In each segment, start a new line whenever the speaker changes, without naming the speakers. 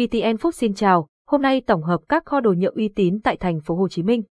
VTN Food xin chào, hôm nay tổng hợp các kho đồ nhựa uy tín tại thành phố Hồ Chí Minh.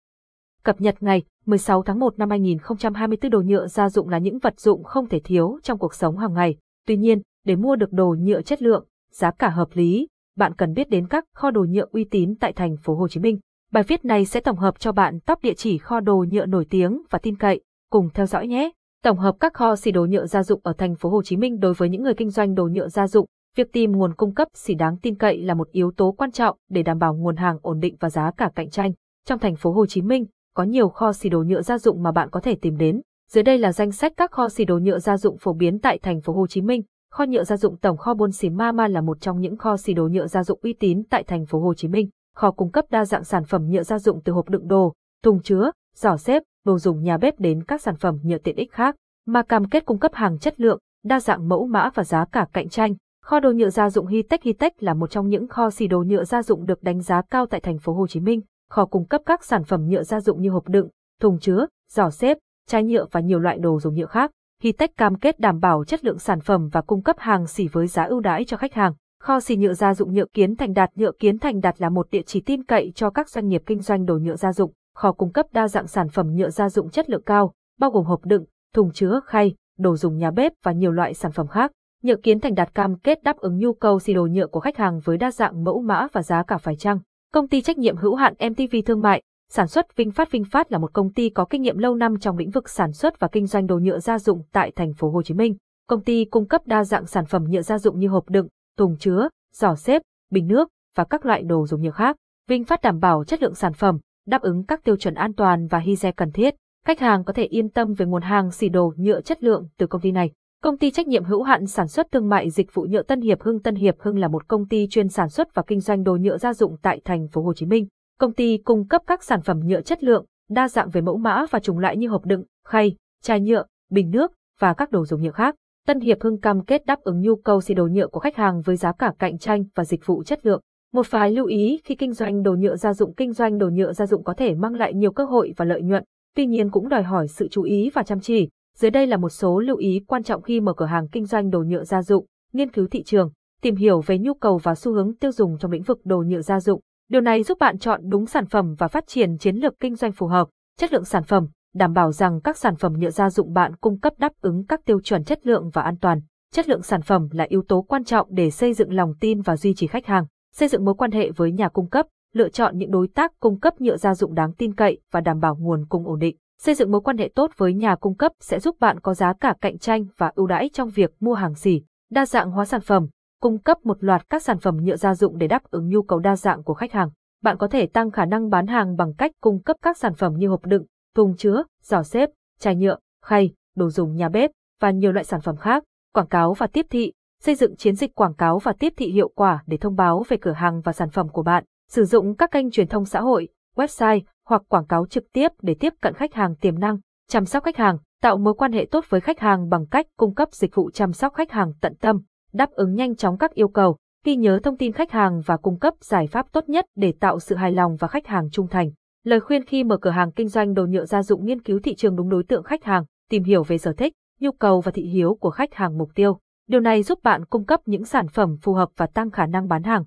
Cập nhật ngày 16 tháng 1 năm 2024 đồ nhựa gia dụng là những vật dụng không thể thiếu trong cuộc sống hàng ngày. Tuy nhiên, để mua được đồ nhựa chất lượng, giá cả hợp lý, bạn cần biết đến các kho đồ nhựa uy tín tại thành phố Hồ Chí Minh. Bài viết này sẽ tổng hợp cho bạn top địa chỉ kho đồ nhựa nổi tiếng và tin cậy, cùng theo dõi nhé. Tổng hợp các kho xỉ đồ nhựa gia dụng ở thành phố Hồ Chí Minh đối với những người kinh doanh đồ nhựa gia dụng, việc tìm nguồn cung cấp xỉ đáng tin cậy là một yếu tố quan trọng để đảm bảo nguồn hàng ổn định và giá cả cạnh tranh. Trong thành phố Hồ Chí Minh, có nhiều kho xỉ đồ nhựa gia dụng mà bạn có thể tìm đến. Dưới đây là danh sách các kho xỉ đồ nhựa gia dụng phổ biến tại thành phố Hồ Chí Minh. Kho nhựa gia dụng tổng kho buôn xỉ Mama là một trong những kho xỉ đồ nhựa gia dụng uy tín tại thành phố Hồ Chí Minh. Kho cung cấp đa dạng sản phẩm nhựa gia dụng từ hộp đựng đồ, thùng chứa, giỏ xếp, đồ dùng nhà bếp đến các sản phẩm nhựa tiện ích khác, mà cam kết cung cấp hàng chất lượng, đa dạng mẫu mã và giá cả cạnh tranh. Kho đồ nhựa gia dụng Hitech Hitech là một trong những kho xỉ đồ nhựa gia dụng được đánh giá cao tại thành phố Hồ Chí Minh. Kho cung cấp các sản phẩm nhựa gia dụng như hộp đựng, thùng chứa, giỏ xếp, chai nhựa và nhiều loại đồ dùng nhựa khác. Hitech cam kết đảm bảo chất lượng sản phẩm và cung cấp hàng xỉ với giá ưu đãi cho khách hàng. Kho xỉ nhựa gia dụng nhựa kiến thành đạt nhựa kiến thành đạt là một địa chỉ tin cậy cho các doanh nghiệp kinh doanh đồ nhựa gia dụng. Kho cung cấp đa dạng sản phẩm nhựa gia dụng chất lượng cao, bao gồm hộp đựng, thùng chứa, khay, đồ dùng nhà bếp và nhiều loại sản phẩm khác. Nhựa kiến thành đạt cam kết đáp ứng nhu cầu xỉ đồ nhựa của khách hàng với đa dạng mẫu mã và giá cả phải chăng. Công ty trách nhiệm hữu hạn MTV Thương mại, sản xuất Vinh Phát Vinh Phát là một công ty có kinh nghiệm lâu năm trong lĩnh vực sản xuất và kinh doanh đồ nhựa gia dụng tại thành phố Hồ Chí Minh. Công ty cung cấp đa dạng sản phẩm nhựa gia dụng như hộp đựng, thùng chứa, giỏ xếp, bình nước và các loại đồ dùng nhựa khác. Vinh Phát đảm bảo chất lượng sản phẩm, đáp ứng các tiêu chuẩn an toàn và hygiene cần thiết. Khách hàng có thể yên tâm về nguồn hàng xỉ đồ nhựa chất lượng từ công ty này. Công ty trách nhiệm hữu hạn sản xuất thương mại dịch vụ nhựa Tân Hiệp Hưng Tân Hiệp Hưng là một công ty chuyên sản xuất và kinh doanh đồ nhựa gia dụng tại thành phố Hồ Chí Minh. Công ty cung cấp các sản phẩm nhựa chất lượng, đa dạng về mẫu mã và chủng loại như hộp đựng, khay, chai nhựa, bình nước và các đồ dùng nhựa khác. Tân Hiệp Hưng cam kết đáp ứng nhu cầu xì đồ nhựa của khách hàng với giá cả cạnh tranh và dịch vụ chất lượng. Một vài lưu ý khi kinh doanh đồ nhựa gia dụng kinh doanh đồ nhựa gia dụng có thể mang lại nhiều cơ hội và lợi nhuận, tuy nhiên cũng đòi hỏi sự chú ý và chăm chỉ. Dưới đây là một số lưu ý quan trọng khi mở cửa hàng kinh doanh đồ nhựa gia dụng, nghiên cứu thị trường, tìm hiểu về nhu cầu và xu hướng tiêu dùng trong lĩnh vực đồ nhựa gia dụng. Điều này giúp bạn chọn đúng sản phẩm và phát triển chiến lược kinh doanh phù hợp. Chất lượng sản phẩm, đảm bảo rằng các sản phẩm nhựa gia dụng bạn cung cấp đáp ứng các tiêu chuẩn chất lượng và an toàn. Chất lượng sản phẩm là yếu tố quan trọng để xây dựng lòng tin và duy trì khách hàng. Xây dựng mối quan hệ với nhà cung cấp, lựa chọn những đối tác cung cấp nhựa gia dụng đáng tin cậy và đảm bảo nguồn cung ổn định. Xây dựng mối quan hệ tốt với nhà cung cấp sẽ giúp bạn có giá cả cạnh tranh và ưu đãi trong việc mua hàng xỉ, đa dạng hóa sản phẩm, cung cấp một loạt các sản phẩm nhựa gia dụng để đáp ứng nhu cầu đa dạng của khách hàng. Bạn có thể tăng khả năng bán hàng bằng cách cung cấp các sản phẩm như hộp đựng, thùng chứa, giỏ xếp, chai nhựa, khay, đồ dùng nhà bếp và nhiều loại sản phẩm khác. Quảng cáo và tiếp thị, xây dựng chiến dịch quảng cáo và tiếp thị hiệu quả để thông báo về cửa hàng và sản phẩm của bạn. Sử dụng các kênh truyền thông xã hội, website hoặc quảng cáo trực tiếp để tiếp cận khách hàng tiềm năng, chăm sóc khách hàng, tạo mối quan hệ tốt với khách hàng bằng cách cung cấp dịch vụ chăm sóc khách hàng tận tâm, đáp ứng nhanh chóng các yêu cầu, ghi nhớ thông tin khách hàng và cung cấp giải pháp tốt nhất để tạo sự hài lòng và khách hàng trung thành. Lời khuyên khi mở cửa hàng kinh doanh đồ nhựa gia dụng nghiên cứu thị trường đúng đối tượng khách hàng, tìm hiểu về sở thích, nhu cầu và thị hiếu của khách hàng mục tiêu. Điều này giúp bạn cung cấp những sản phẩm phù hợp và tăng khả năng bán hàng.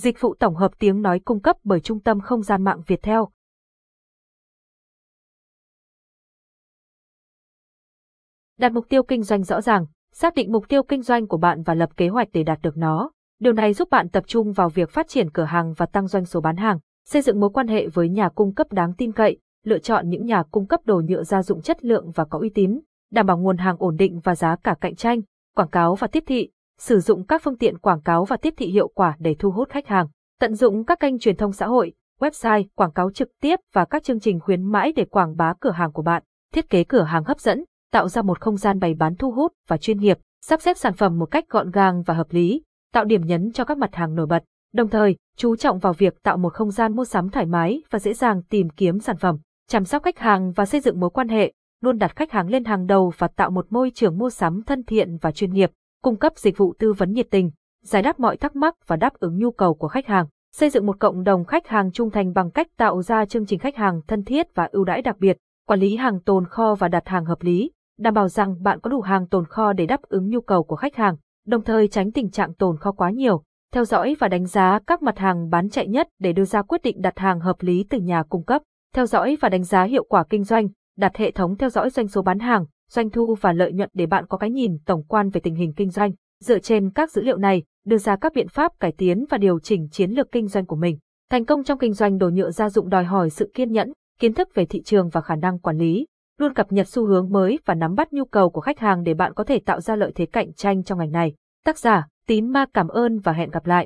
Dịch vụ tổng hợp tiếng nói cung cấp bởi Trung tâm Không gian mạng Việt Theo. Đặt mục tiêu kinh doanh rõ ràng, xác định mục tiêu kinh doanh của bạn và lập kế hoạch để đạt được nó. Điều này giúp bạn tập trung vào việc phát triển cửa hàng và tăng doanh số bán hàng, xây dựng mối quan hệ với nhà cung cấp đáng tin cậy, lựa chọn những nhà cung cấp đồ nhựa gia dụng chất lượng và có uy tín, đảm bảo nguồn hàng ổn định và giá cả cạnh tranh, quảng cáo và tiếp thị, sử dụng các phương tiện quảng cáo và tiếp thị hiệu quả để thu hút khách hàng, tận dụng các kênh truyền thông xã hội, website, quảng cáo trực tiếp và các chương trình khuyến mãi để quảng bá cửa hàng của bạn, thiết kế cửa hàng hấp dẫn, tạo ra một không gian bày bán thu hút và chuyên nghiệp, sắp xếp sản phẩm một cách gọn gàng và hợp lý, tạo điểm nhấn cho các mặt hàng nổi bật. Đồng thời, chú trọng vào việc tạo một không gian mua sắm thoải mái và dễ dàng tìm kiếm sản phẩm, chăm sóc khách hàng và xây dựng mối quan hệ, luôn đặt khách hàng lên hàng đầu và tạo một môi trường mua sắm thân thiện và chuyên nghiệp cung cấp dịch vụ tư vấn nhiệt tình, giải đáp mọi thắc mắc và đáp ứng nhu cầu của khách hàng, xây dựng một cộng đồng khách hàng trung thành bằng cách tạo ra chương trình khách hàng thân thiết và ưu đãi đặc biệt, quản lý hàng tồn kho và đặt hàng hợp lý, đảm bảo rằng bạn có đủ hàng tồn kho để đáp ứng nhu cầu của khách hàng, đồng thời tránh tình trạng tồn kho quá nhiều, theo dõi và đánh giá các mặt hàng bán chạy nhất để đưa ra quyết định đặt hàng hợp lý từ nhà cung cấp, theo dõi và đánh giá hiệu quả kinh doanh, đặt hệ thống theo dõi doanh số bán hàng, doanh thu và lợi nhuận để bạn có cái nhìn tổng quan về tình hình kinh doanh. Dựa trên các dữ liệu này, đưa ra các biện pháp cải tiến và điều chỉnh chiến lược kinh doanh của mình. Thành công trong kinh doanh đồ nhựa gia dụng đòi hỏi sự kiên nhẫn, kiến thức về thị trường và khả năng quản lý, luôn cập nhật xu hướng mới và nắm bắt nhu cầu của khách hàng để bạn có thể tạo ra lợi thế cạnh tranh trong ngành này. Tác giả, Tín Ma cảm ơn và hẹn gặp lại.